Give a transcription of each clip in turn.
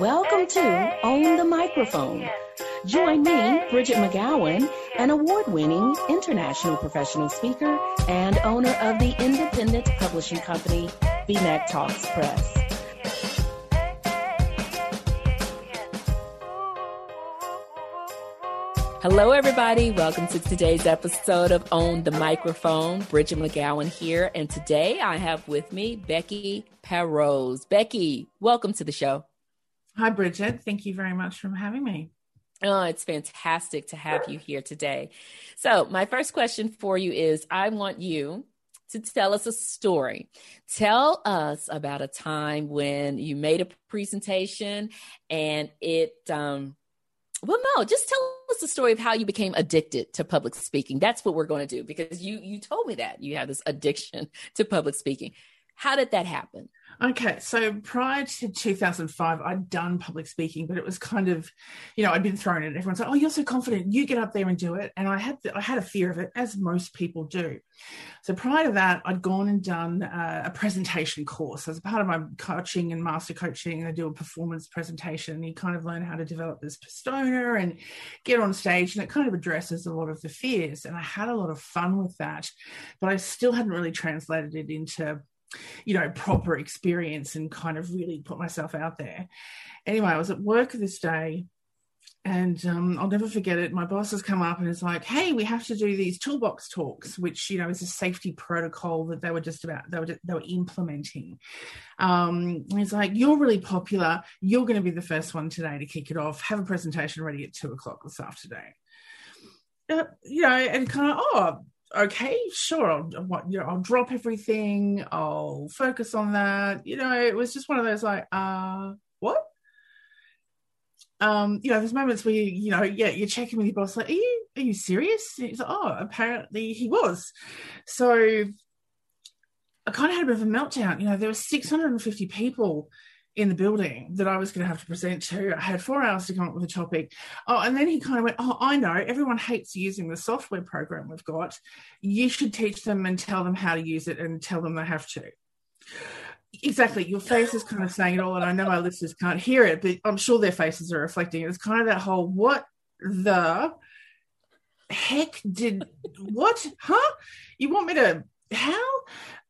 Welcome to Own the Microphone. Join me, Bridgett McGowen, an award winning international professional speaker and owner of the independent publishing company, BMAC Talks Press. Hello, everybody. Welcome to today's episode of Own the Microphone. Bridgett McGowen here. And today I have with me Becky Paroz. Becky, welcome to the show. Hi, Bridgett. Thank you very much for having me. Oh, it's fantastic to have you here today. So, my first question for you is I want you to tell us a story. Tell us about a time when you made a presentation and it, um, well, no, just tell the story of how you became addicted to public speaking. That's what we're going to do because you you told me that you have this addiction to public speaking. How did that happen? Okay, so prior to 2005, I'd done public speaking, but it was kind of, you know, I'd been thrown in. Everyone's like, "Oh, you're so confident, you get up there and do it," and I had I had a fear of it, as most people do. So prior to that, I'd gone and done uh, a presentation course as part of my coaching and master coaching. I do a performance presentation, and you kind of learn how to develop this persona and get on stage, and it kind of addresses a lot of the fears. And I had a lot of fun with that, but I still hadn't really translated it into you know, proper experience and kind of really put myself out there. Anyway, I was at work this day and um, I'll never forget it. My boss has come up and is like, "Hey, we have to do these toolbox talks, which you know is a safety protocol that they were just about they were they were implementing." Um, he's like, "You're really popular. You're going to be the first one today to kick it off. Have a presentation ready at two o'clock this afternoon." Uh, you know, and kind of, oh, okay, sure, I'll, you know, I'll drop everything, I'll focus on that. You know, it was just one of those like, uh, what? Um, you know, there's moments where you, you know, yeah, you're checking with your boss, like, are you, are you serious? He's like, oh, apparently he was. So I kind of had a bit of a meltdown. You know, there were 650 people in the building that I was going to have to present to. I had four hours to come up with a topic. Oh, and then he kind of went, Oh, I know, everyone hates using the software program we've got. You should teach them and tell them how to use it and tell them they have to. Exactly. Your face is kind of saying it all, and I know our listeners can't hear it, but I'm sure their faces are reflecting. It. It's kind of that whole what the heck did what? Huh? You want me to how?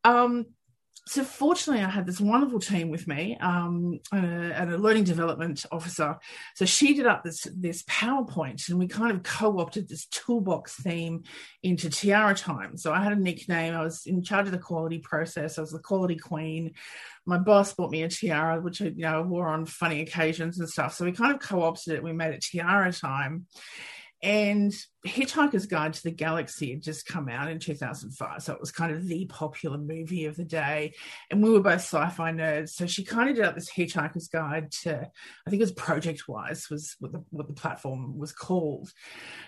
Um, so fortunately, I had this wonderful team with me um, and, a, and, a, learning development officer. So she did up this this PowerPoint, and we kind of co-opted this toolbox theme into Tiara Time. So I had a nickname. I was in charge of the quality process. I was the quality queen. My boss bought me a tiara, which I, you know wore on funny occasions and stuff. So we kind of co-opted it. We made it Tiara Time and Hitchhiker's Guide to the Galaxy had just come out in 2005. So it was kind of the popular movie of the day. And we were both sci fi nerds. So she kind of did up this Hitchhiker's Guide to, I think it was ProjectWise, was what the, what the platform was called.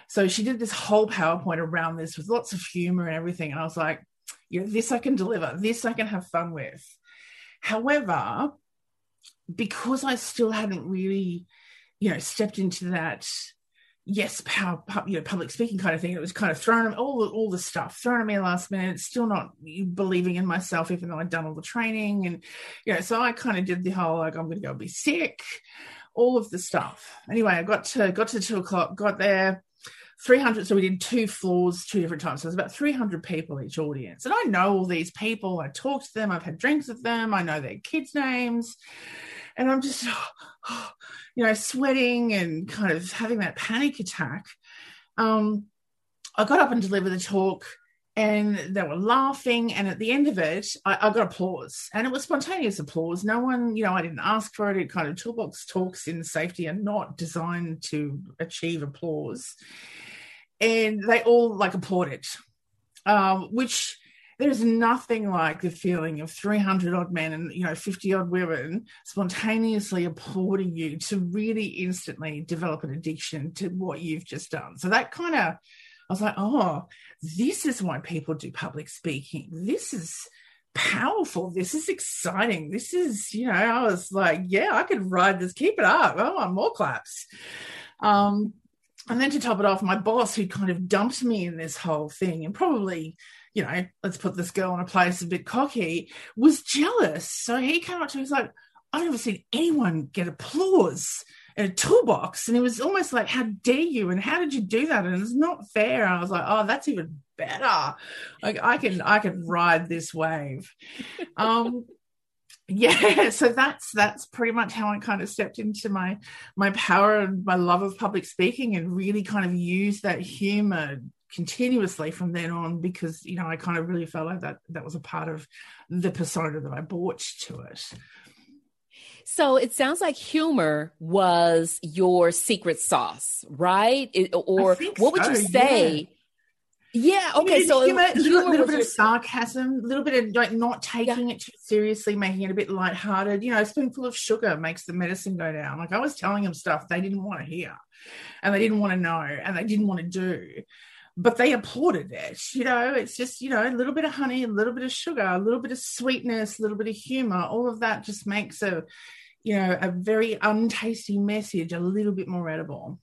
So she did this whole PowerPoint around this with lots of humor and everything. And I was like, you know, this I can deliver, this I can have fun with. However, because I still hadn't really, you know, stepped into that yes, power, you know, public speaking kind of thing. It was kind of thrown all the, all the stuff thrown at me last minute. Still not believing in myself, even though I'd done all the training, and you know, so I kind of did the whole like I'm going to go be sick, all of the stuff. Anyway, I got to got to two o'clock, got there. 300 so we did two floors two different times so there's about 300 people each audience and i know all these people i talked to them i've had drinks with them i know their kids names and i'm just you know, sweating and kind of having that panic attack. Um, I got up and delivered the talk and they were laughing. And at the end of it, I, I, got applause and it was spontaneous applause. No one, you know, I didn't ask for it. It kind of toolbox talks in safety are not designed to achieve applause. And they all like applauded, um, which there's nothing like the feeling of 300 odd men and you know 50 odd women spontaneously applauding you to really instantly develop an addiction to what you've just done. So that kind of i was like oh this is why people do public speaking. This is powerful. This is exciting. This is you know i was like yeah i could ride this keep it up. I want more claps. Um and then to top it off my boss who kind of dumped me in this whole thing and probably you know, let's put this girl in a place a bit cocky, was jealous. So he came up to me, he's like, I've never seen anyone get applause in a toolbox. And it was almost like, how dare you? And how did you do that? And it's not fair. And I was like, oh, that's even better. Like I can, I can ride this wave. um, yeah so that's that's pretty much how i kind of stepped into my my power and my love of public speaking and really kind of use that humor continuously from then on because you know i kind of really felt like that that was a part of the persona that i brought to it so it sounds like humor was your secret sauce right it, or what would you say yeah yeah. Okay. So humor, a little, bit of sarcasm, a little bit of like not taking yeah. it too seriously, making it a bit lighthearted. You know, a spoonful of sugar makes the medicine go down. Like I was telling them stuff they didn't want to hear, and they didn't want to know, and they didn't want to do, but they applauded it. You know, it's just you know a little bit of honey, a little bit of sugar, a little bit of sweetness, a little bit of humor. All of that just makes a you know a very untasty message a little bit more edible.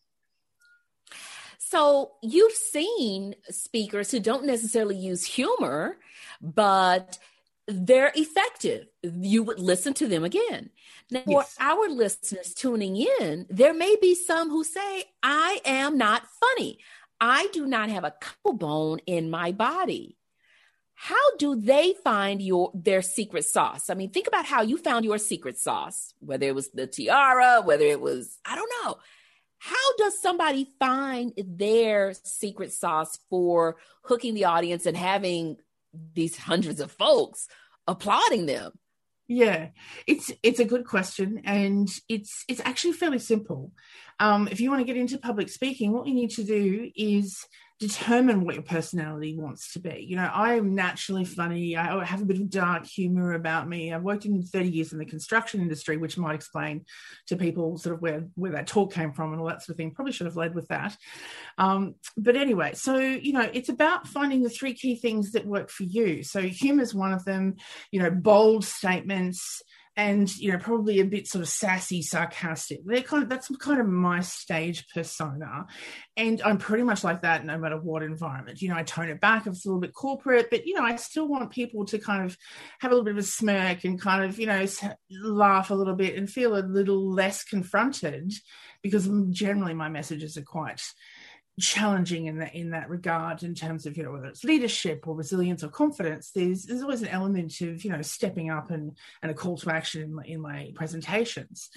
So you've seen speakers who don't necessarily use humor, but they're effective. You would listen to them again. Now, yes. for our listeners tuning in, there may be some who say, I am not funny. I do not have a couple bone in my body. How do they find your their secret sauce? I mean, think about how you found your secret sauce, whether it was the tiara, whether it was, I don't know how does somebody find their secret sauce for hooking the audience and having these hundreds of folks applauding them yeah. It's it's a good question and it's it's actually fairly simple. Um, if you want to get into public speaking what you need to do is determine what your personality wants to be. You know, I am naturally funny. I have a bit of dark humor about me. I've worked in 30 years in the construction industry, which might explain to people sort of where, where that talk came from and all that sort of thing. Probably should have led with that. Um, but anyway, so, you know, it's about finding the three key things that work for you. So humor is one of them, you know, bold statements, and you know probably a bit sort of sassy sarcastic. They're kind of that's kind of my stage persona. And i'm pretty much like that no matter what environment. You know i tone it back if it's a little bit corporate but you know i still want people to kind of have a little bit of a smirk and kind of you know laugh a little bit and feel a little less confronted because generally my messages are quite challenging in that in that regard in terms of you know whether it's leadership or resilience or confidence there's there's always an element of you know stepping up and and a call to action in my, in my presentations.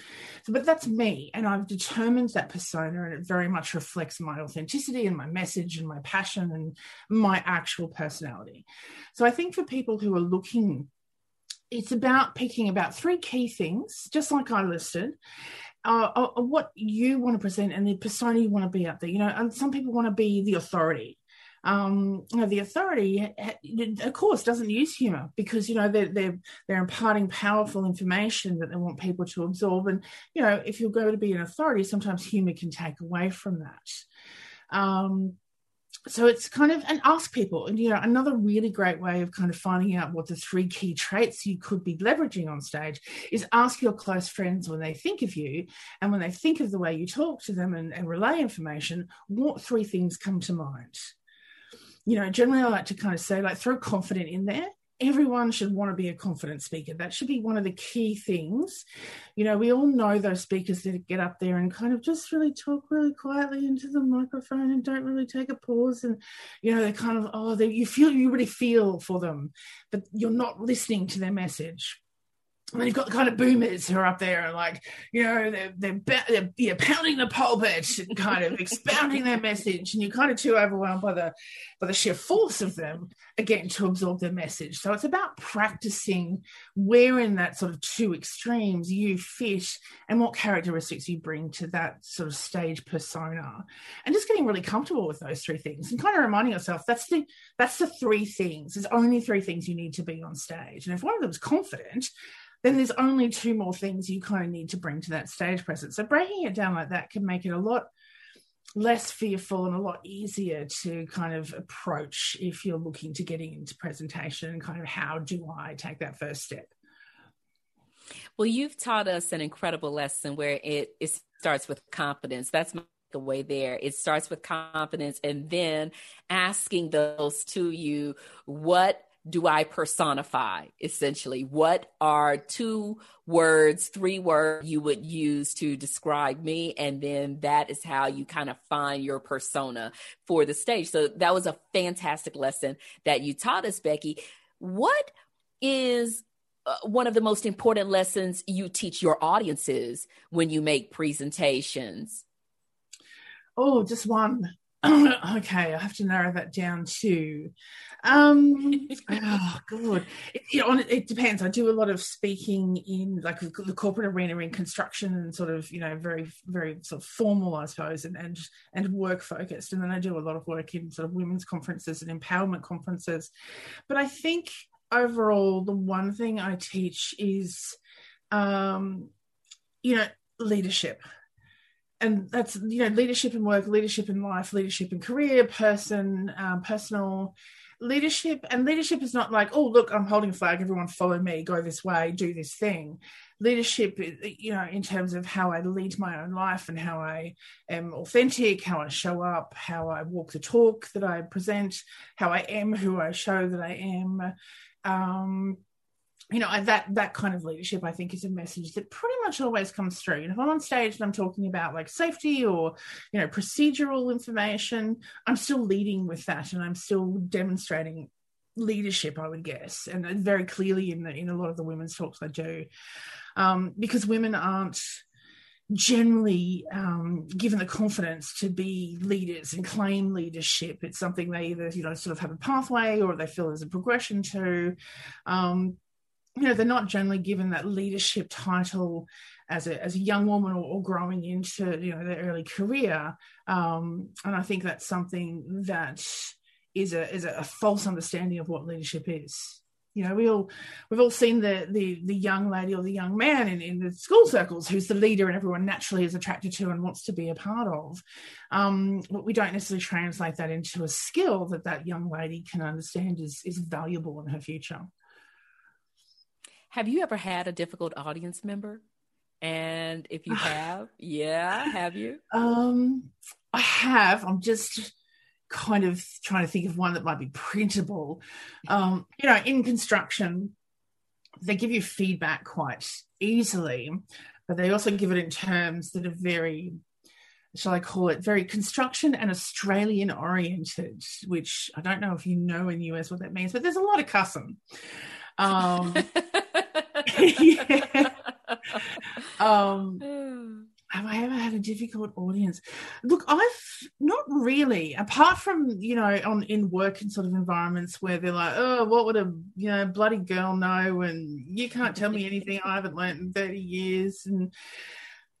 So but that's me and i've determined that persona and it very much reflects my authenticity and my message and my passion and my actual personality. So i think for people who are looking it's about picking about three key things just like i listed uh, uh, what you want to present and the persona you want to be out there. You know, and some people want to be the authority. Um, you know, the authority, of course, doesn't use humor because you know they're they're they're imparting powerful information that they want people to absorb. And you know, if you're going to be an authority, sometimes humor can take away from that. Um, so it's kind of and ask people and you know another really great way of kind of finding out what the three key traits you could be leveraging on stage is ask your close friends when they think of you and when they think of the way you talk to them and, and relay information what three things come to mind? You know generally i like to kind of say like throw confident in there everyone should want to be a confident speaker. That should be one of the key things. You know, we all know those speakers that get up there and kind of just really talk really quietly into the microphone and don't really take a pause. And, you know, they kind of, oh, they, you feel, you really feel for them, but you're not listening to their message and then you've got the kind of boomers who are up there and like you know they're they're, they're yeah, pounding the pulpit and kind of expounding their message. And you're kind of too overwhelmed by the by the sheer force of them again to absorb their message. So it's about practicing where in that sort of two extremes you fit and what characteristics you bring to that sort of stage persona. And just getting really comfortable with those three things and kind of reminding yourself that's the that's the three things. There's only three things you need to be on stage. And if one of them is confident then there's only two more things you kind of need to bring to that stage presence. So breaking it down like that can make it a lot less fearful and a lot easier to kind of approach if you're looking to getting into presentation and kind of how do I take that first step. Well, you've taught us an incredible lesson where it, it starts with confidence. That's my away there. It starts with confidence and then asking those to you, what do I personify essentially? What are two words, three words you would use to describe me? And then that is how you kind of find your persona for the stage. So that was a fantastic lesson that you taught us, Becky. What is uh, one of the most important lessons you teach your audiences when you make presentations? Oh, just one. okay, I have to narrow that down too. Um, oh god, it, it, it, depends. I do a lot of speaking in like the corporate arena in construction and sort of you know very very sort of formal, I suppose, and and and work focused. And then I do a lot of work in sort of women's conferences and empowerment conferences. But I think overall, the one thing I teach is, um, you know, leadership and that's you know leadership in work leadership in life leadership in career person um, personal leadership. And leadership is not like oh look i'm holding a flag everyone follow me go this way do this thing. Leadership you know in terms of how i lead my own life and how i am authentic how i show up how i walk the talk that i present how i am who i show that i am um, you know that that kind of leadership i think is a message that pretty much always comes through and if i'm on stage and i'm talking about like safety or you know procedural information i'm still leading with that and i'm still demonstrating leadership i would guess and very clearly in the in a lot of the women's talks i do um, because women aren't generally um, given the confidence to be leaders and claim leadership. It's something they either, you know, sort of have a pathway or they feel there's a progression to. Um, you know they're not generally given that leadership title as a as a young woman or, or growing into you know their early career. Um, and i think that's something that is a is a false understanding of what leadership is. You know we all we've all seen the the the young lady or the young man in, in the school circles who's the leader and everyone naturally is attracted to and wants to be a part of. Um, but we don't necessarily translate that into a skill that that young lady can understand is is valuable in her future have you ever had a difficult audience member? And if you have, yeah, have you? Um, I have. I'm just kind of trying to think of one that might be printable. Um, you know, in construction, they give you feedback quite easily, but they also give it in terms that are very shall I call it, very construction and Australian oriented, which I don't know if you know in the US what that means, but there's a lot of cussing. Um, yeah. Um, have I ever had a difficult audience? Look, I've not really, apart from you know, on in work and sort of environments where they're like, oh, what would a you know bloody girl know, and you can't tell me anything I haven't learned in thirty years, and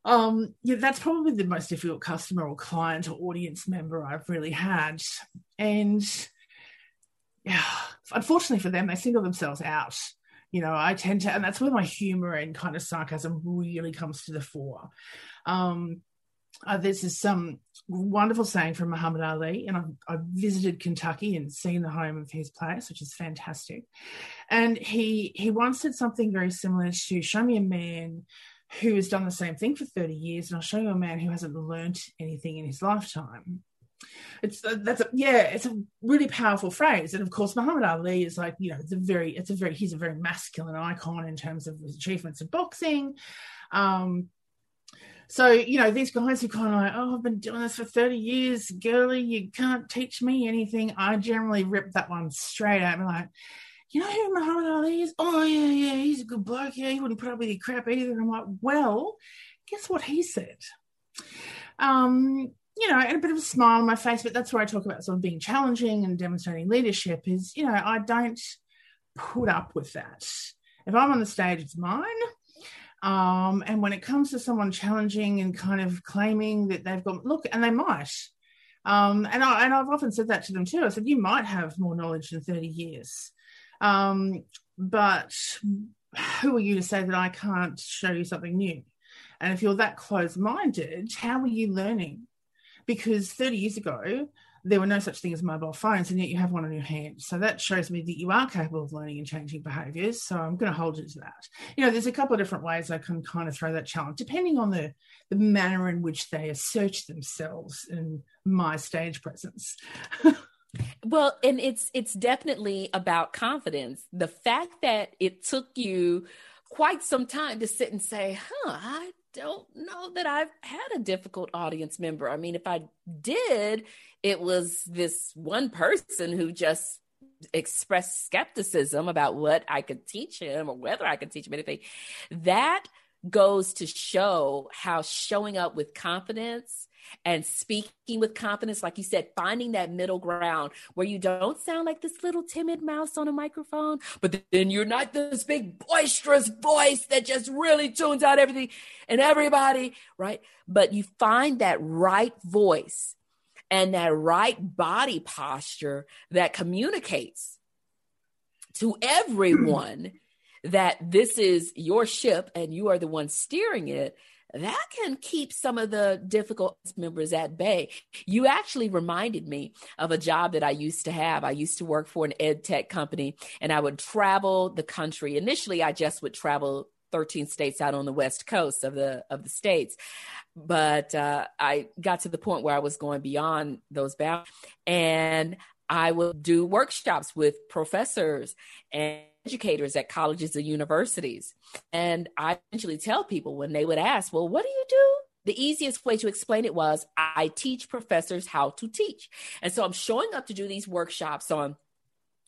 um, yeah, that's probably the most difficult customer or client or audience member I've really had, and yeah, unfortunately for them, they single themselves out you know i tend to and that's where my humor and kind of sarcasm really comes to the fore um uh, this some wonderful saying from Muhammad Ali, and I've, I've, visited Kentucky and seen the home of his place, which is fantastic. And he he once said something very similar to show me a man who has done the same thing for 30 years, and I'll show you a man who hasn't learnt anything in his lifetime it's uh, that's a, yeah it's a really powerful phrase. And of course muhammad ali is like you know it's a very it's a very he's a very masculine icon in terms of his achievements in boxing. Um so you know these guys who kind of like oh i've been doing this for 30 years girly you can't teach me anything. I generally rip that one straight out and like you know who muhammad ali is? Oh yeah yeah he's a good bloke. Yeah he wouldn't put up with your crap either. I'm like well guess what he said? Um you know, and a bit of a smile on my face, but that's where I talk about sort of being challenging and demonstrating leadership is, you know, I don't put up with that. If I'm on the stage, it's mine. Um, and when it comes to someone challenging and kind of claiming that they've got, look, and they might. Um, and, I, and I've often said that to them too. I said, you might have more knowledge than 30 years. Um, but who are you to say that I can't show you something new? And if you're that close minded, how are you learning? Because 30 years ago there were no such thing as mobile phones, and yet you have one in your hand. So that shows me that you are capable of learning and changing behaviors. So I'm going to hold you to that. You know, there's a couple of different ways I can kind of throw that challenge, depending on the the manner in which they assert themselves in my stage presence. well, and it's it's definitely about confidence. The fact that it took you quite some time to sit and say, "Huh, I don't know that I've had a difficult audience member. I mean, if I did, it was this one person who just expressed skepticism about what I could teach him or whether I could teach him anything. That goes to show how showing up with confidence and speaking with confidence, like you said, finding that middle ground where you don't sound like this little timid mouse on a microphone, but then you're not this big boisterous voice that just really tunes out everything and everybody, right? But you find that right voice and that right body posture that communicates to everyone that this is your ship and you are the one steering it that can keep some of the difficult members at bay. You actually reminded me of a job that I used to have. I used to work for an ed tech company and I would travel the country. Initially, I just would travel 13 states out on the west coast of the of the states but uh, i got to the point where i was going beyond those bounds and i would do workshops with professors and educators at colleges and universities. And I eventually tell people when they would ask, Well, what do you do? The easiest way to explain it was I teach professors how to teach. And so I'm showing up to do these workshops on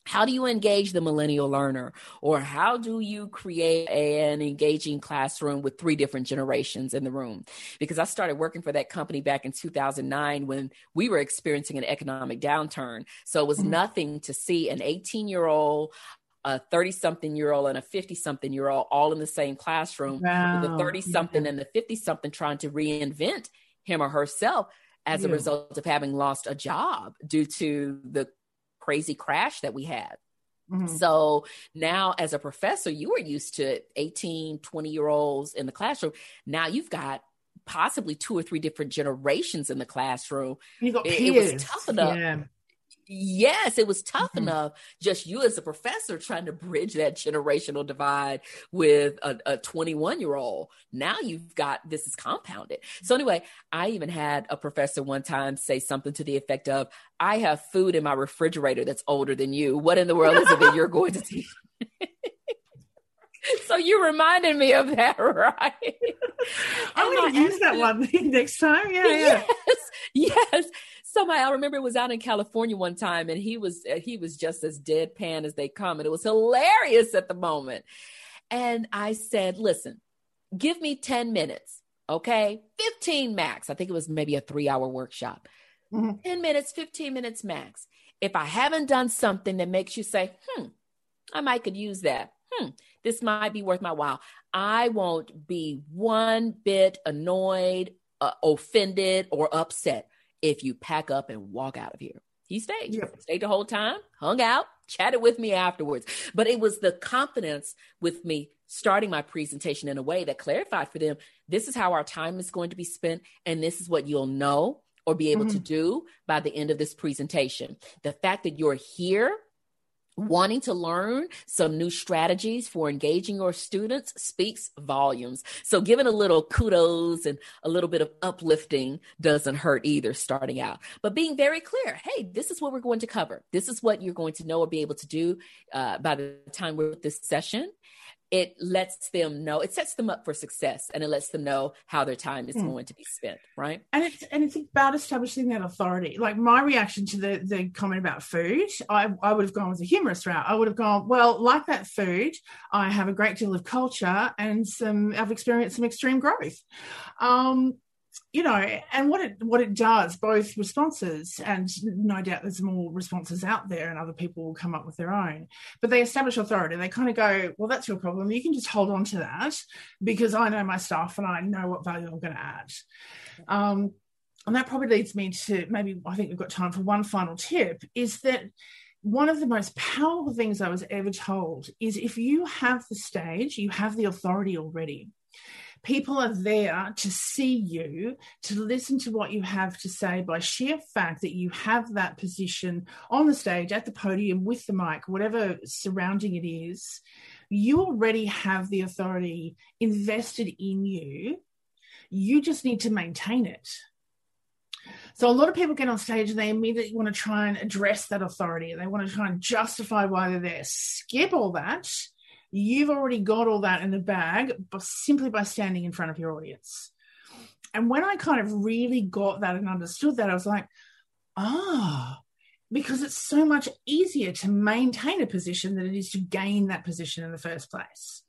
how do you engage the millennial learner or how do you create an engaging classroom with three different generations in the room because i started working for that company back in 2009 when we were experiencing an economic downturn so it was mm-hmm. nothing to see an 18 year old a 30 something year old and a 50 something year old all in the same classroom wow. with the 30 something yeah. and the 50 something trying to reinvent him or herself as yeah. a result of having lost a job due to the crazy crash that we had. Mm-hmm. So now, as a professor, you were used to 18, 20 year olds in the classroom. Now you've got possibly two or three different generations in the classroom. You got it, it was tough enough. Yeah yes, it was tough mm-hmm. enough. Just you as a professor trying to bridge that generational divide with a 21 year old. Now you've got this is compounded. So, anyway, I even had a professor one time say something to the effect of, I have food in my refrigerator that's older than you. What in the world is it that you're going to teach? so you reminded me of that, right? I'm going to use that one next time. Yeah, yeah. Yes, yes somebody I remember it was out in California one time and he was uh, he was just as deadpan as they come and it was hilarious at the moment. And I said, "Listen, give me 10 minutes, okay? 15 max. I think it was maybe a 3-hour workshop. Mm-hmm. 10 minutes, 15 minutes max. If I haven't done something that makes you say, "Hmm, I might could use that. Hmm, this might be worth my while." I won't be one bit annoyed, uh, offended, or upset if you pack up and walk out of here. He stayed, yep. stayed the whole time, hung out, chatted with me afterwards. But it was the confidence with me starting my presentation in a way that clarified for them this is how our time is going to be spent, and this is what you'll know or be able mm-hmm. to do by the end of this presentation. The fact that you're here wanting to learn some new strategies for engaging your students speaks volumes. So giving a little kudos and a little bit of uplifting doesn't hurt either starting out, but being very clear. Hey, this is what we're going to cover. This is what you're going to know or be able to do uh, by the time we're with this session it lets them know it sets them up for success and it lets them know how their time is mm. going to be spent right? And it's and it's about establishing that authority. Like my reaction to the the comment about food i i would have gone with a humorous route. I would have gone well like that food i have a great deal of culture and some i've experienced some extreme growth. Um you know, and what it what it does, both responses, and no doubt there's more responses out there, and other people will come up with their own. But they establish authority. They kind of go, "Well, that's your problem. You can just hold on to that because I know my stuff and I know what value I'm going to add." Um, and that probably leads me to maybe I think we've got time for one final tip: is that one of the most powerful things I was ever told is if you have the stage, you have the authority already People are there to see you, to listen to what you have to say by sheer fact that you have that position on the stage, at the podium, with the mic, whatever surrounding it is. You already have the authority invested in you. You just need to maintain it. So a lot of people get on stage and they immediately want to try and address that authority. They want to try and justify why they're there. Skip all that You've already got all that in the bag but simply by standing in front of your audience. And when I kind of really got that and understood that, I was like, ah, because it's so much easier to maintain a position than it is to gain that position in the first place.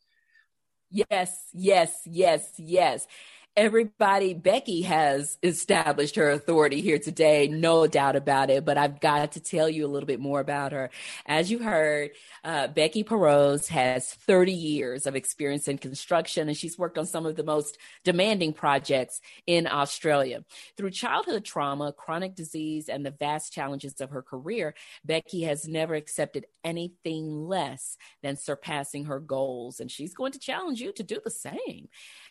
Yes, yes, yes, yes everybody, Becky has established her authority here today, no doubt about it. But I've got to tell you a little bit more about her. As you heard, uh, Becky Paroz has 30 years of experience in construction, and she's worked on some of the most demanding projects in Australia. Through childhood trauma, chronic disease, and the vast challenges of her career, Becky has never accepted anything less than surpassing her goals, and she's going to challenge you to do the same.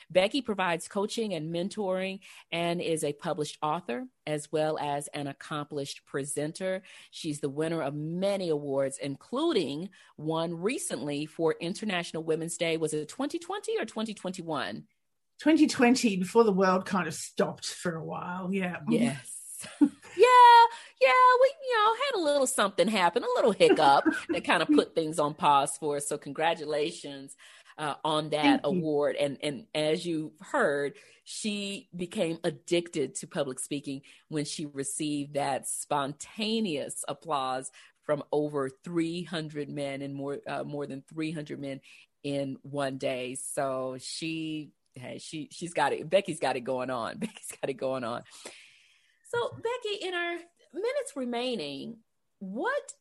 Becky provides coaching and mentoring and is a published author as well as an accomplished presenter. She's the winner of many awards, including one recently for International Women's Day. Was it 2020 or 2021? 2020, before the world kind of stopped for a while. Yeah. Mm-hmm. Yes. yeah, yeah, we you know had a little something happen, a little hiccup that kind of put things on pause for us. So congratulations uh, on that award. And and as you heard, she became addicted to public speaking when she received that spontaneous applause from over 300 men and more uh, more than 300 men in one day. So she hey, she she's got it. Becky's got it going on. Becky's got it going on. So Becky, in our minutes remaining, what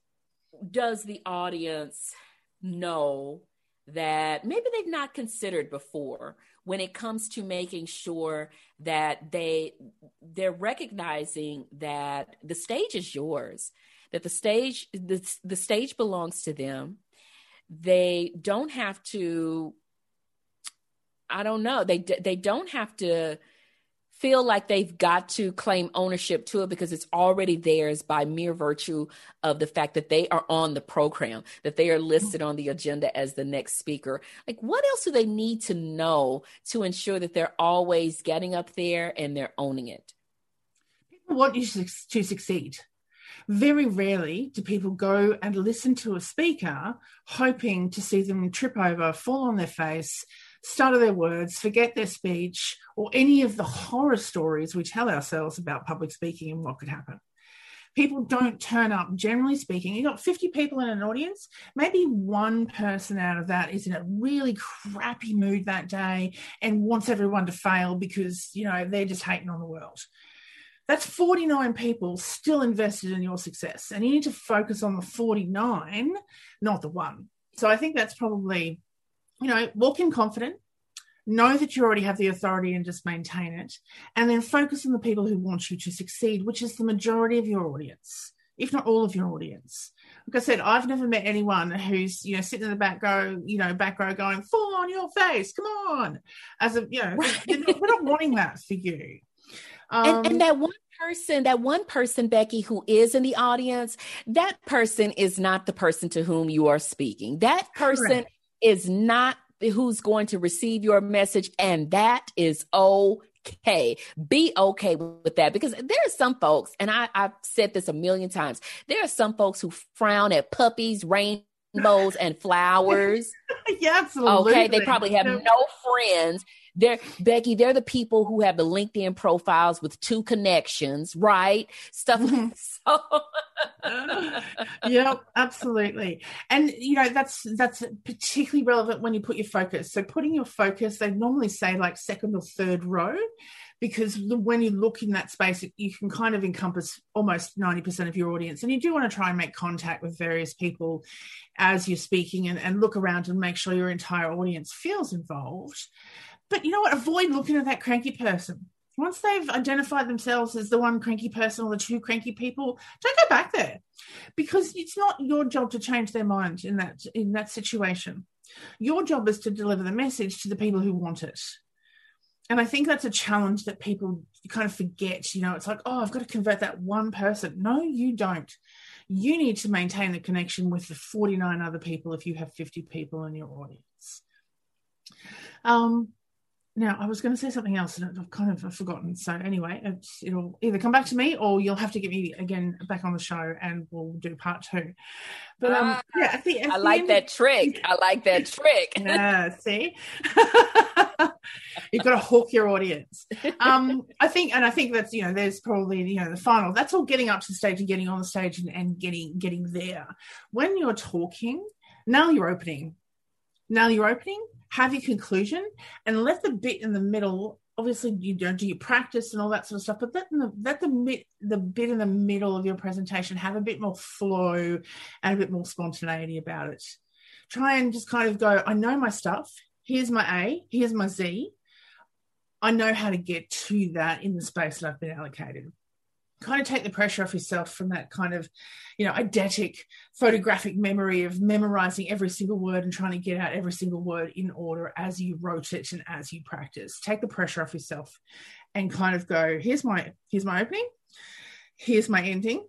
does the audience know that maybe they've not considered before when it comes to making sure that they they're recognizing that the stage is yours that the stage the, the stage belongs to them. They don't have to i don't know they they don't have to feel like they've got to claim ownership to it because it's already theirs by mere virtue of the fact that they are on the program, that they are listed on the agenda as the next speaker. Like, what else do they need to know to ensure that they're always getting up there and they're owning it? People want you to succeed. Very rarely do people go and listen to a speaker hoping to see them trip over, fall on their face, stutter their words, forget their speech, or any of the horror stories we tell ourselves about public speaking and what could happen. People don't turn up, generally speaking. You've got 50 people in an audience, maybe one person out of that is in a really crappy mood that day and wants everyone to fail because, you know, they're just hating on the world. That's 49 people still invested in your success. And you need to focus on the 49, not the one. So I think that's probably you know, walk in confident, know that you already have the authority and just maintain it, and then focus on the people who want you to succeed, which is the majority of your audience, if not all of your audience. Like I said, I've never met anyone who's, you know, sitting in the back row, you know, back row going, fall on your face, come on. As a, you know, right. we're not wanting that for you. Um, and, and um, that one person, that one person, Becky, who is in the audience, that person is not the person to whom you are speaking. That person correct is not who's going to receive your message, and that is okay. Be okay with that because there are some folks, and I, I've said this a million times, there are some folks who frown at puppies, rainbows, and flowers. yeah, absolutely. Okay, they probably have no friends they're Becky, they're the people who have the LinkedIn profiles with two connections, right? Stuff mm-hmm. so. yeah, absolutely. And you know, that's that's particularly relevant when you put your focus. So putting your focus, they normally say like second or third row because when you look in that space, you can kind of encompass almost 90% of your audience. And you do want to try and make contact with various people as you're speaking and, and look around and make sure your entire audience feels involved. But you know what? Avoid looking at that cranky person. Once they've identified themselves as the one cranky person or the two cranky people, don't go back there because it's not your job to change their mind in that in that situation. Your job is to deliver the message to the people who want it. and I think that's a challenge that people kind of forget. You know, it's like, oh, I've got to convert that one person. No, you don't. You need to maintain the connection with the 49 other people if you have 50 people in your audience. Um, now, I was going to say something else and I've kind of forgotten. So, anyway, it'll either come back to me or you'll have to get me again back on the show and we'll do part two. But um, uh, yeah, I think I like that trick. I like that trick. yeah, see, you've got to hook your audience. Um, I think, and I think that's you know, there's probably you know the final. That's all getting up to the stage and getting on the stage and, and getting getting there. When you're talking, now you're opening. Now you're opening have your conclusion and let the bit in the middle obviously you don't do your practice and all that sort of stuff but let the let the the bit in the middle of your presentation have a bit more flow and a bit more spontaneity about it. Try and just kind of go i know my stuff. Here's my a. Here's my z. I know how to get to that in the space that i've been allocated kind of take the pressure off yourself from that kind of, you know, eidetic photographic memory of memorizing every single word and trying to get out every single word in order as you wrote it and as you practice. Take the pressure off yourself and kind of go, here's my here's my opening, here's my ending,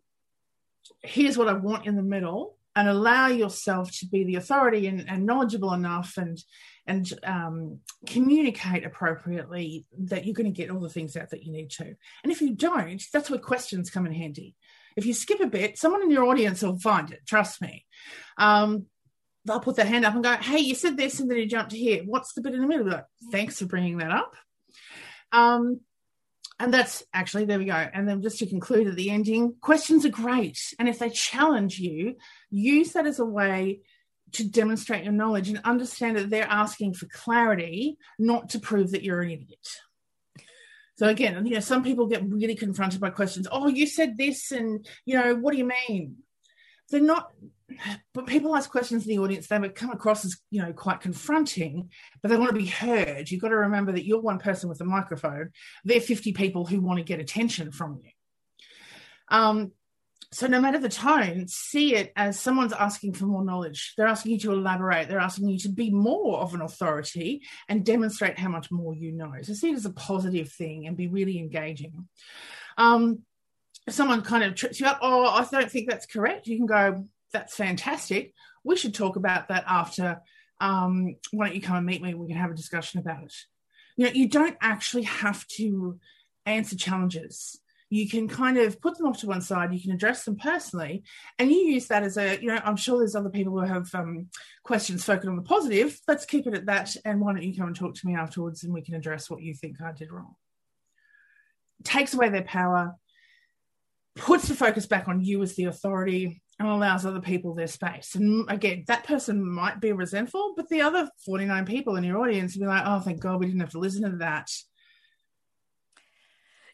here's what I want in the middle, and allow yourself to be the authority and, and knowledgeable enough and and um, communicate appropriately that you're going to get all the things out that you need to. And if you don't, that's where questions come in handy. If you skip a bit, someone in your audience will find it. Trust me. Um, they'll put their hand up and go, "Hey, you said this, and then you jumped here. What's the bit in the middle?" Like, Thanks for bringing that up. Um, and that's actually there we go. And then just to conclude at the ending, questions are great, and if they challenge you, use that as a way to demonstrate your knowledge and understand that they're asking for clarity, not to prove that you're an idiot. So again, you know, some people get really confronted by questions. Oh, you said this, and you know, what do you mean? They're not. But people ask questions in the audience. They might come across as you know quite confronting, but they want to be heard. You've got to remember that you're one person with a microphone. They're 50 people who want to get attention from you. Um, so no matter the tone see it as someone's asking for more knowledge they're asking you to elaborate they're asking you to be more of an authority and demonstrate how much more you know so see it as a positive thing and be really engaging um, if someone kind of trips you up oh i don't think that's correct you can go that's fantastic. We should talk about that after um, why don't you come and meet me we can have a discussion about it. You know you don't actually have to answer challenges. You can kind of put them off to one side you can address them personally and you use that as a you know i'm sure there's other people who have um, questions focused on the positive. Let's keep it at that and why don't you come and talk to me afterwards and we can address what you think i did wrong. Takes away their power puts the focus back on you as the authority and allows other people their space. And again, that person might be resentful, but the other 49 people in your audience will be like, oh, thank God we didn't have to listen to that.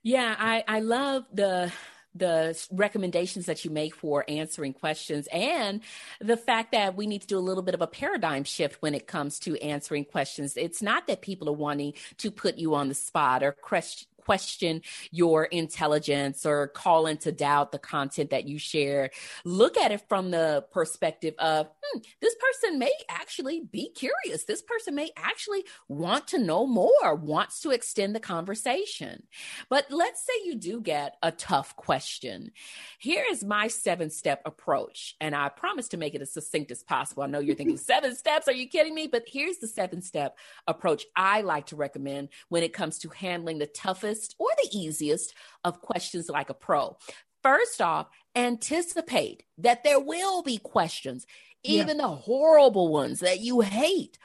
Yeah, I, I love the the recommendations that you make for answering questions and the fact that we need to do a little bit of a paradigm shift when it comes to answering questions. It's not that people are wanting to put you on the spot or question question your intelligence or call into doubt the content that you share. Look at it from the perspective of hmm, this person may actually be curious. This person may actually want to know more, wants to extend the conversation. But let's say you do get a tough question. Here is my seven step approach. And I promise to make it as succinct as possible. I know you're thinking, seven steps? Are you kidding me? But here's the seven step approach I like to recommend when it comes to handling the toughest simplest or the easiest of questions like a pro. First off, anticipate that there will be questions, even yeah. the horrible ones that you hate.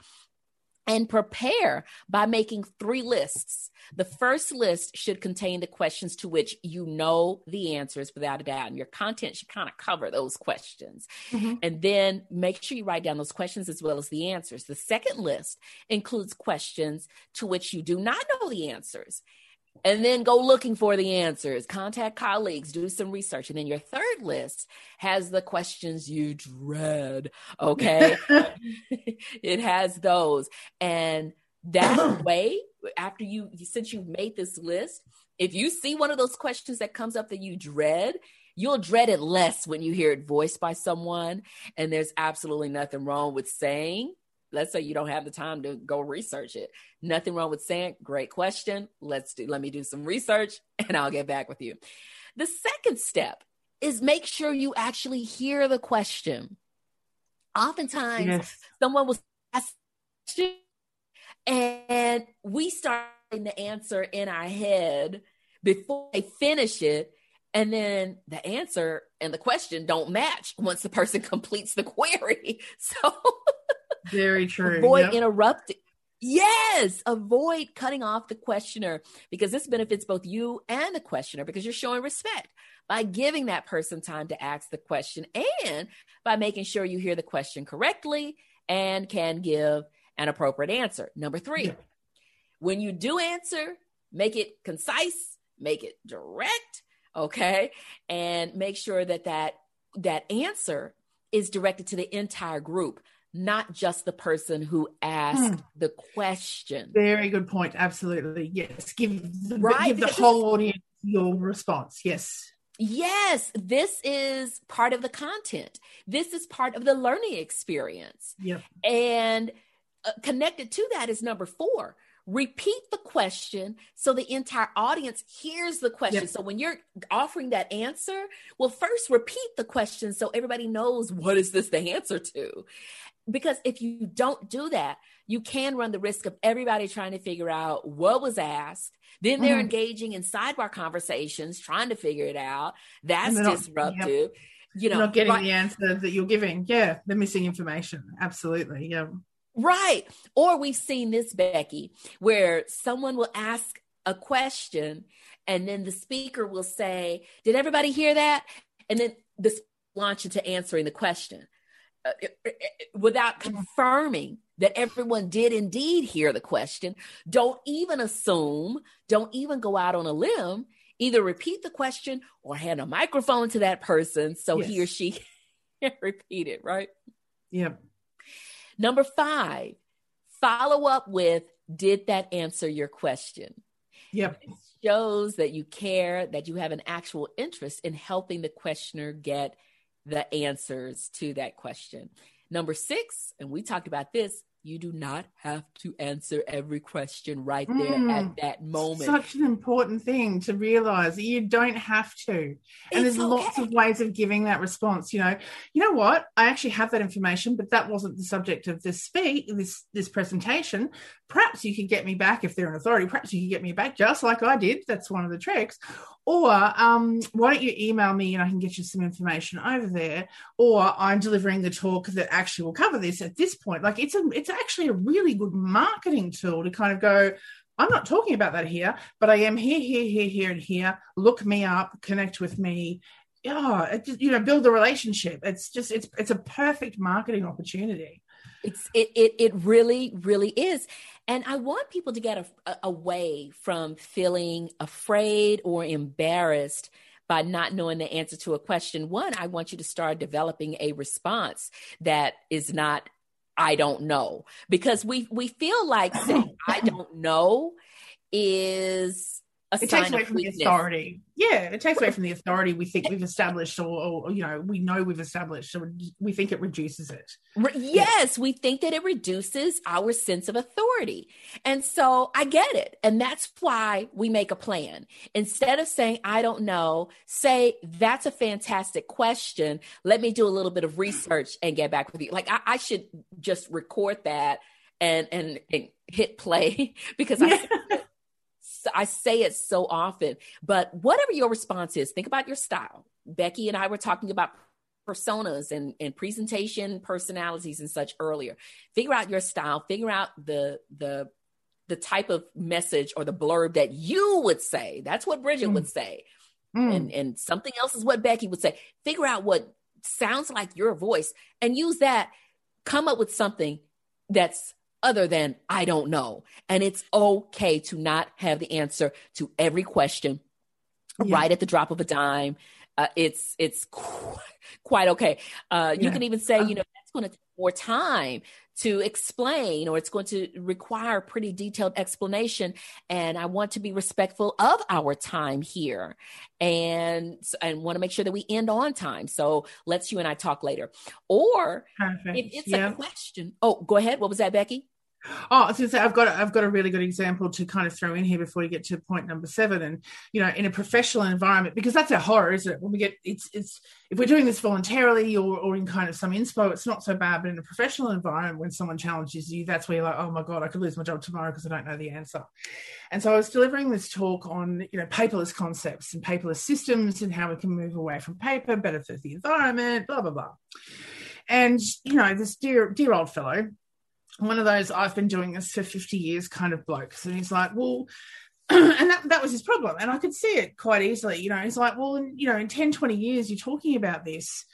And prepare by making three lists. The first list should contain the questions to which you know the answers without a doubt. And your content should kind of cover those questions. Mm-hmm. And then make sure you write down those questions as well as the answers. The second list includes questions to which you do not know the answers and then go looking for the answers. Contact colleagues do some research. And then your third list has the questions you dread okay? It has those. And that way after you since you've made this list if you see one of those questions that comes up that you dread you'll dread it less when you hear it voiced by someone. And there's absolutely nothing wrong with saying let's say you don't have the time to go research it. Nothing wrong with saying, great question. Let's do, let me do some research and I'll get back with you. The second step is make sure you actually hear the question. Oftentimes, yes. someone will ask and we start the answer in our head before they finish it and then the answer and the question don't match once the person completes the query so very true. Avoid yep. interrupting. Yes avoid cutting off the questioner because this benefits both you and the questioner because you're showing respect by giving that person time to ask the question and by making sure you hear the question correctly and can give an appropriate answer. Number three yeah. when you do answer make it concise make it direct okay? And make sure that that that answer is directed to the entire group not just the person who asked hmm. the question very good point absolutely yes give the, right? give the whole audience your response yes Yes, this is part of the content. This is part of the learning experience. Yep. And uh, connected to that is number four repeat the question so the entire audience hears the question. Yep. So when you're offering that answer, well, first repeat the question so everybody knows what is this the answer to. Because if you don't do that, you can run the risk of everybody trying to figure out what was asked. Then they're mm-hmm. engaging in sidebar conversations, trying to figure it out. That's disruptive. Yep. You know, you're not getting right. the answer that you're giving. Yeah, the missing information. Absolutely. Yeah. Right. Or we've seen this, Becky, where someone will ask a question and then the speaker will say, Did everybody hear that? And then this launch into answering the question Uh, without confirming that everyone did indeed hear the question. Don't even assume, don't even go out on a limb. Either repeat the question or hand a microphone to that person so yes. he or she can repeat it, right? Yep. Number five, follow up with Did that answer your question? Yep. It shows that you care, that you have an actual interest in helping the questioner get the answers to that question. Number six, and we talked about this, you do not have to answer every question right there mm, at that moment. Such an important thing to realize that you don't have to. And it's there's okay. lots of ways of giving that response. You know, you know what? I actually have that information, but that wasn't the subject of this speak, this this presentation. Perhaps you could get me back if they're an authority. Perhaps you could get me back just like I did. That's one of the tricks. Or um, why don't you email me and I can get you some information over there? Or I'm delivering the talk that actually will cover this at this point. Like it's a it's actually a really good marketing tool to kind of go, I'm not talking about that here, but I am here, here, here, here, and here. Look me up, connect with me. Yeah, just, you know, build a relationship. It's just it's it's a perfect marketing opportunity. It's it it it really really is. And I want people to get a, a, away from feeling afraid or embarrassed by not knowing the answer to a question. One, I want you to start developing a response that is not I don't know. Because we we feel like saying I don't know is it takes away from weakness. the authority. Yeah, it takes away from the authority we think we've established, or, or you know, we know we've established. So we think it reduces it. Yes, yeah. we think that it reduces our sense of authority, and so I get it, and that's why we make a plan. Instead of saying I don't know, say that's a fantastic question. Let me do a little bit of research and get back with you. Like I, I should just record that and and, and hit play because I. I say it so often, but whatever your response is, think about your style. Becky and I were talking about personas and, and presentation personalities and such earlier. Figure out your style, figure out the the the type of message or the blurb that you would say. That's what Bridgett mm. would say. Mm. And and something else is what Becky would say. Figure out what sounds like your voice and use that. Come up with something that's other than I don't know. And it's okay to not have the answer to every question yeah. right at the drop of a dime. uh, it's it's quite okay. Uh, you yeah. can even say, you know, that's going to take more time to explain or it's going to require pretty detailed explanation. And i want to be respectful of our time here. And and want to make sure that we end on time. So let's you and i talk later. Or Perfect. if it's a question oh go ahead. What was that becky Oh, say I've got I've got a really good example to kind of throw in here before you get to point number seven. And you know, in a professional environment, because that's our horror, isn't it? When we get it's it's if we're doing this voluntarily or or in kind of some inspo, it's not so bad. But in a professional environment, when someone challenges you, that's where you're like, oh my god, I could lose my job tomorrow because I don't know the answer. And so I was delivering this talk on you know paperless concepts and paperless systems and how we can move away from paper, better for the environment, blah blah blah. And you know, this dear dear old fellow one of those I've been doing this for 50 years kind of blokes. And he's like, well, and that, that was his problem. And I could see it quite easily. You know, he's like, well, in, you know, in 10, 20 years, you're talking about this.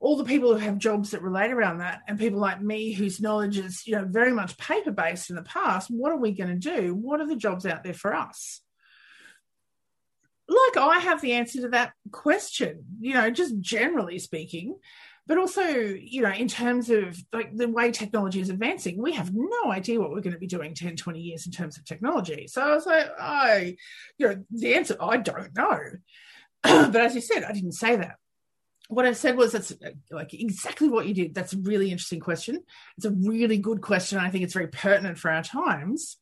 All the people who have jobs that relate around that, and people like me whose knowledge is, you know, very much paper based in the past, what are we going to do? What are the jobs out there for us? Like, I have the answer to that question, you know, just generally speaking but also you know in terms of like the way technology is advancing we have no idea what we're going to be doing 10 20 years in terms of technology. So i was like i you know the answer i don't know. But as you said i didn't say that. What i said was that's like exactly what you did. That's a really interesting question. It's a really good question. I think it's very pertinent for our times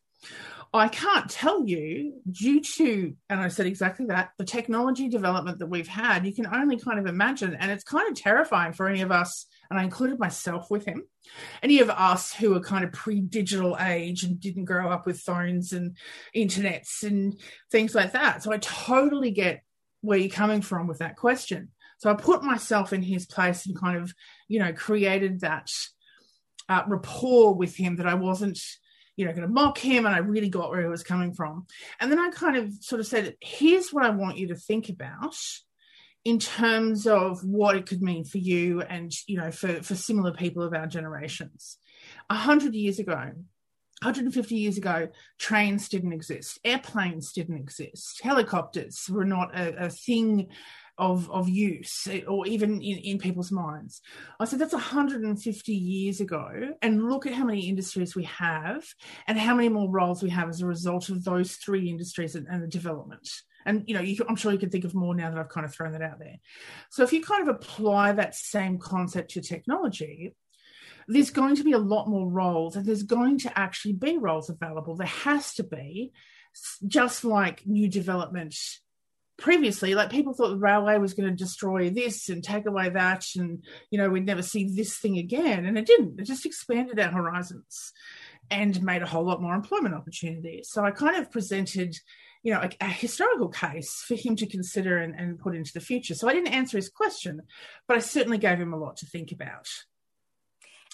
I can't tell you due to, and I said exactly that, the technology development that we've had, you can only kind of imagine. And it's kind of terrifying for any of us, and I included myself with him, any of us who are kind of pre digital age and didn't grow up with phones and internets and things like that. So I totally get where you're coming from with that question. So I put myself in his place and kind of, you know, created that uh, rapport with him that I wasn't you know, going to mock him. And I really got where he was coming from. And then I kind of sort of said, here's what I want you to think about in terms of what it could mean for you and, you know, for, for similar people of our generations. A hundred years ago, 150 years ago, trains didn't exist, airplanes didn't exist, helicopters were not a, a thing of of use eh, or even in, in people's minds. I said that's 150 years ago, and look at how many industries we have and how many more roles we have as a result of those three industries and, and the development. And you know, you, I'm sure you can think of more now that I've kind of thrown that out there. So if you kind of apply that same concept to technology, there's going to be a lot more roles, and there's going to actually be roles available. There has to be, just like new development previously like people thought the railway was going to destroy this and take away that and you know we'd never see this thing again and it didn't. It just expanded our horizons and made a whole lot more employment opportunities so i kind of presented you know a, a historical case for him to consider and, and put into the future. So i didn't answer his question but i certainly gave him a lot to think about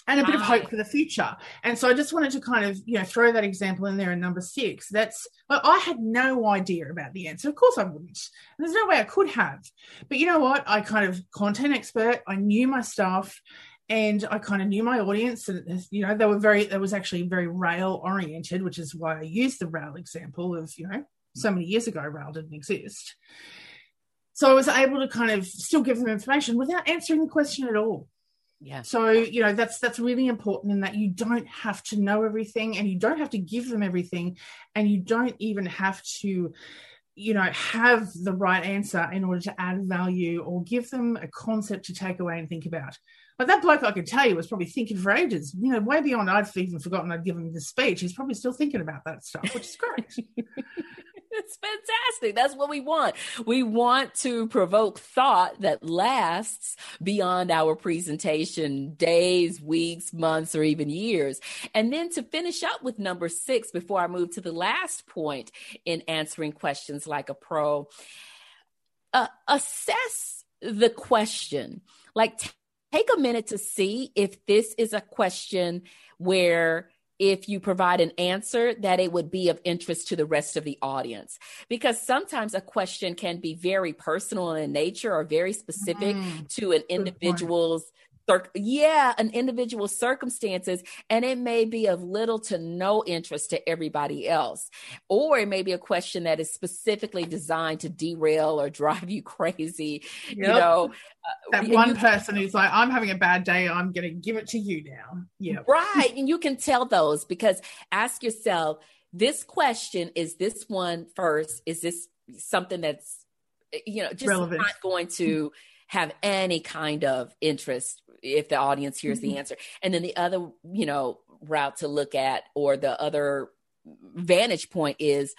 and a bit of hope for the future. And so I just wanted to kind of, you know, throw that example in there in number six. That's, well, I had no idea about the answer. Of course I wouldn't. There's no way I could have. But you know what? I kind of content expert, I knew my stuff and I kind of knew my audience. And, you know, they were very, that was actually very rail oriented, which is why I used the rail example of, you know, so many years ago, rail didn't exist. So I was able to kind of still give them information without answering the question at all yeah. So you know that's that's really important in that you don't have to know everything and you don't have to give them everything and you don't even have to you know have the right answer in order to add value or give them a concept to take away and think about. But that bloke i could tell you was probably thinking for ages you know way beyond i've even forgotten i'd given him the speech. He's probably still thinking about that stuff which is great it's fantastic. That's what we want. We want to provoke thought that lasts beyond our presentation days, weeks, months, or even years. And then to finish up with number six, before I move to the last point in answering questions like a pro, uh, assess the question. Like, t- take a minute to see if this is a question where if you provide an answer that it would be of interest to the rest of the audience. Because sometimes a question can be very personal in nature or very specific mm, to an individual's yeah, an individual circumstances, and it may be of little to no interest to everybody else. Or it may be a question that is specifically designed to derail or drive you crazy. Yep. You know, uh, that one person who's like, I'm having a bad day, I'm going to give it to you now. Yeah. Right. and you can tell those because ask yourself, this question is this one first? Is this something that's, you know, just Relevant. not going to have any kind of interest if the audience hears mm-hmm. the answer. And then the other, you know, route to look at or the other vantage point is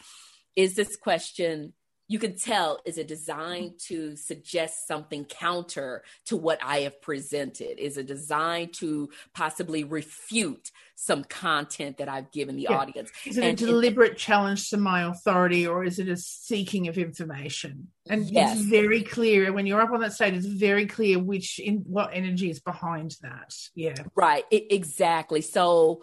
is this question you can tell is it mm-hmm. designed to suggest something counter to what I have presented? Is it designed to possibly refute some content that I've given the yeah. audience? Is it and a deliberate it, challenge to my authority or is it a seeking of information? And yes. it's very clear when you're up on that stage, it's very clear which in what energy is behind that. Yeah. Right. It, exactly. So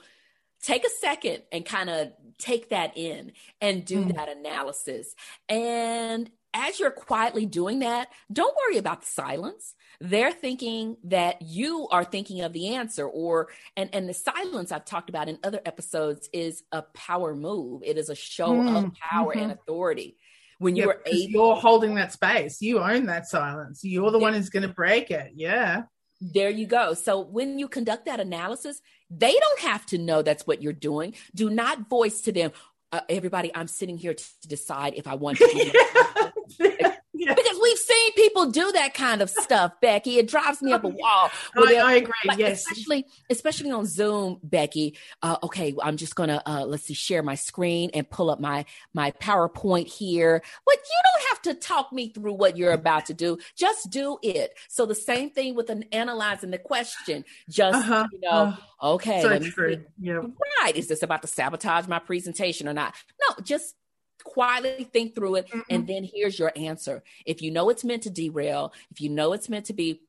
take a second and kind of take that in and do mm. that analysis. And as you're quietly doing that, don't worry about the silence. They're thinking that you are thinking of the answer or and and the silence I've talked about in other episodes is a power move. It is a show mm. of power mm-hmm. and authority. When you're able you're holding that space, you own that silence. You're the yeah. one who's going to break it. Yeah. There you go. So when you conduct that analysis, they don't have to know that's what you're doing. Do not voice to them, uh, everybody, I'm sitting here to decide if I want to. Yeah. Because we've seen people do that kind of stuff, Becky. It drives me up a wall. I, I, agree. Like, yes, especially especially on Zoom, Becky. Uh, okay, I'm just gonna uh, let's see, share my screen and pull up my my PowerPoint here. But you don't have to talk me through what you're about to do. Just do it. So the same thing with an analyzing the question. Just uh-huh. you know, uh, okay, so true. Yeah. Right. Is this about to sabotage my presentation or not? No, just quietly think through it mm-hmm. and then here's your answer if you know it's meant to derail if you know it's meant to be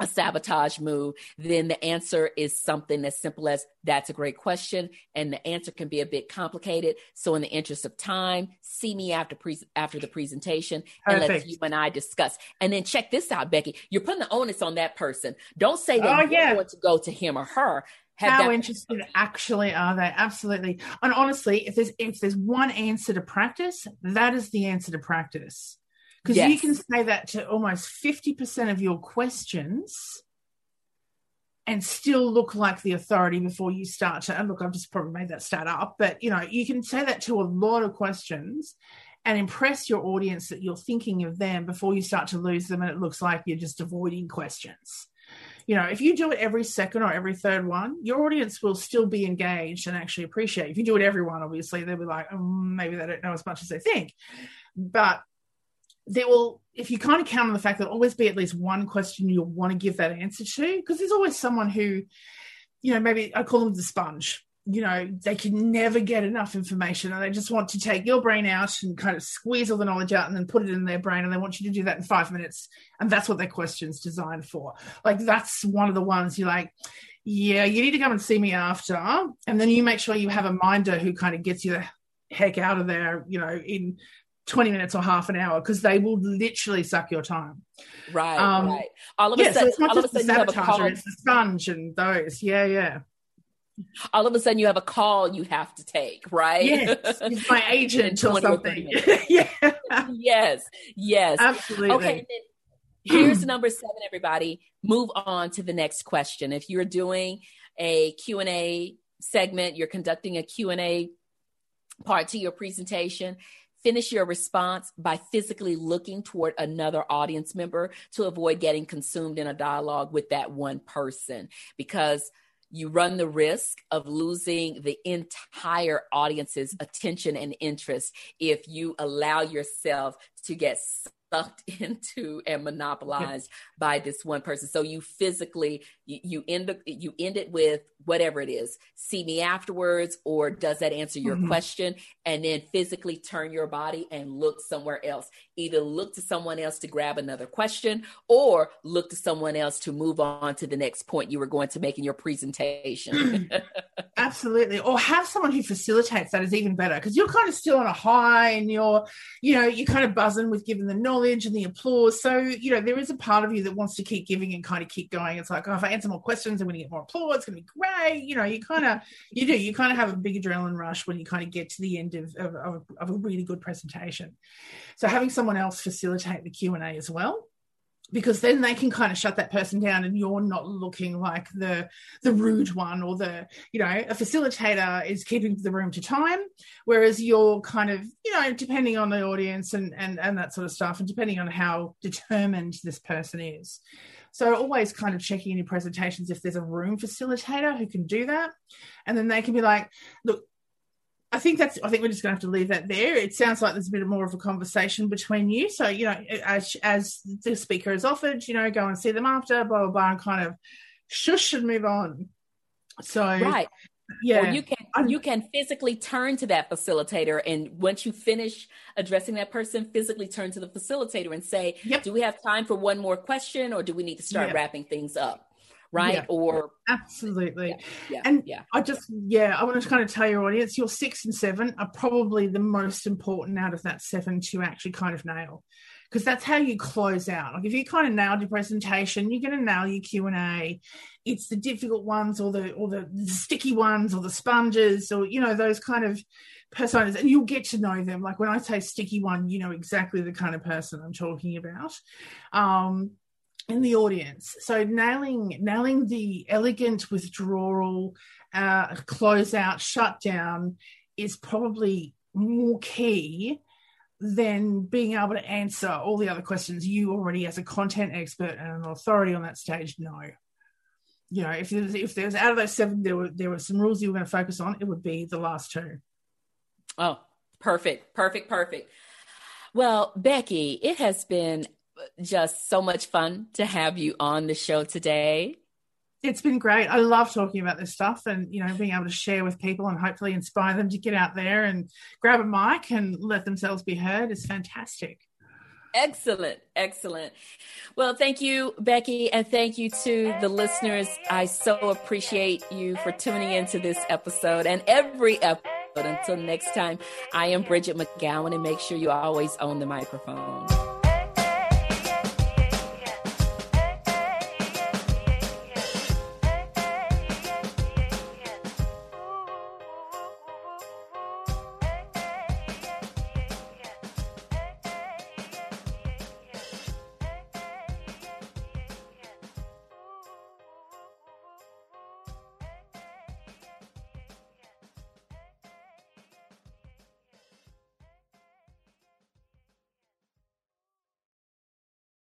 a sabotage move, then the answer is something as simple as that's a great question. And the answer can be a bit complicated. So in the interest of time, see me after pre- after the presentation and let you and I discuss. And then check this out, Becky. You're putting the onus on that person. Don't say that oh, yeah. you want to go to him or her. How interested actually are they? Absolutely. And honestly, if there's if there's one answer to practice, that is the answer to practice. Because yes. you can say that to almost 50% of your questions and still look like the authority before you start to and look, I've just probably made that start up, but you know, you can say that to a lot of questions and impress your audience that you're thinking of them before you start to lose them and it looks like you're just avoiding questions you know, if you do it every second or every third one, your audience will still be engaged and actually appreciate. If you do it every one, obviously they'll be like, oh, maybe they don't know as much as they think. But there will, if you kind of count on the fact that always be at least one question you'll want to give that answer to, because there's always someone who, you know, maybe I call them the sponge you know they can never get enough information and they just want to take your brain out and kind of squeeze all the knowledge out and then put it in their brain and they want you to do that in five minutes and that's what their question's designed for like that's one of the ones you're like yeah you need to come and see me after and then you make sure you have a minder who kind of gets you the heck out of there you know in 20 minutes or half an hour because they will literally suck your time. Right, um, right. All of a yeah, sudden, so it's not just the sabotager, it's the sponge and those. Yeah, yeah all of a sudden you have a call you have to take, right? Yes, my agent or something. yeah. Yes, yes. Absolutely. Okay. here's number seven, everybody. Move on to the next question. If you're doing a Q&A segment, you're conducting a Q&A part to your presentation, finish your response by physically looking toward another audience member to avoid getting consumed in a dialogue with that one person because – you run the risk of losing the entire audience's attention and interest if you allow yourself to get sucked into and monopolized by this one person. So you physically you, you end you end it with whatever it is. See me afterwards, or does that answer your mm-hmm. question? And then physically turn your body and look somewhere else. Either look to someone else to grab another question, or look to someone else to move on to the next point you were going to make in your presentation. Absolutely. Or have someone who facilitates that is even better because you're kind of still on a high and you're, you know, you kind of buzz buzzing with given the knowledge and the applause. So, you know, there is a part of you that wants to keep giving and kind of keep going. It's like, oh, if I answer more questions, I'm going to get more applause. It's going to be great. You know, you kind of, you do, you kind of have a big adrenaline rush when you kind of get to the end of, of, of a really good presentation. So having someone else facilitate the Q&A as well because then they can kind of shut that person down and you're not looking like the the rude one or the you know a facilitator is keeping the room to time whereas you're kind of you know depending on the audience and and and that sort of stuff and depending on how determined this person is. So always kind of checking in your presentations if there's a room facilitator who can do that. And then they can be like look I think that's. I think we're just going to have to leave that there. It sounds like there's a bit more of a conversation between you. So you know, as as the speaker is offered, you know, go and see them after, blah blah blah, and kind of shush and move on. So right, yeah. Or you can I'm, you can physically turn to that facilitator, and once you finish addressing that person, physically turn to the facilitator and say, yep. "Do we have time for one more question, or do we need to start wrapping things up?" Right? Yeah, or absolutely. Yeah, yeah, and yeah. I just yeah, I want to kind of tell your audience your six and seven are probably the most important out of that seven to actually kind of nail. Because that's how you close out. Like if you kind of nailed your presentation, you're going to nail your Q and A. It's the difficult ones, or the or the, the sticky ones, or the sponges, or you know those kind of personas, and you'll get to know them. Like when I say sticky one, you know exactly the kind of person I'm talking about. Um, in the audience. So nailing nailing the elegant withdrawal, uh, close out, shut down is probably more key than being able to answer all the other questions you already, as a content expert and an authority on that stage, know. You know, if there's if there's out of those seven, there were there were some rules you were going to focus on. It would be the last two. Oh, perfect, perfect, perfect. Well, Becky, it has been just so much fun to have you on the show today. It's been great. I love talking about this stuff and, you know, being able to share with people and hopefully inspire them to get out there and grab a mic and let themselves be heard is fantastic. Excellent. Excellent. Well, thank you, Becky, and thank you to the listeners. I so appreciate you for tuning into this episode and every episode. Until next time, I am Bridgett McGowen, and make sure you always own the microphone.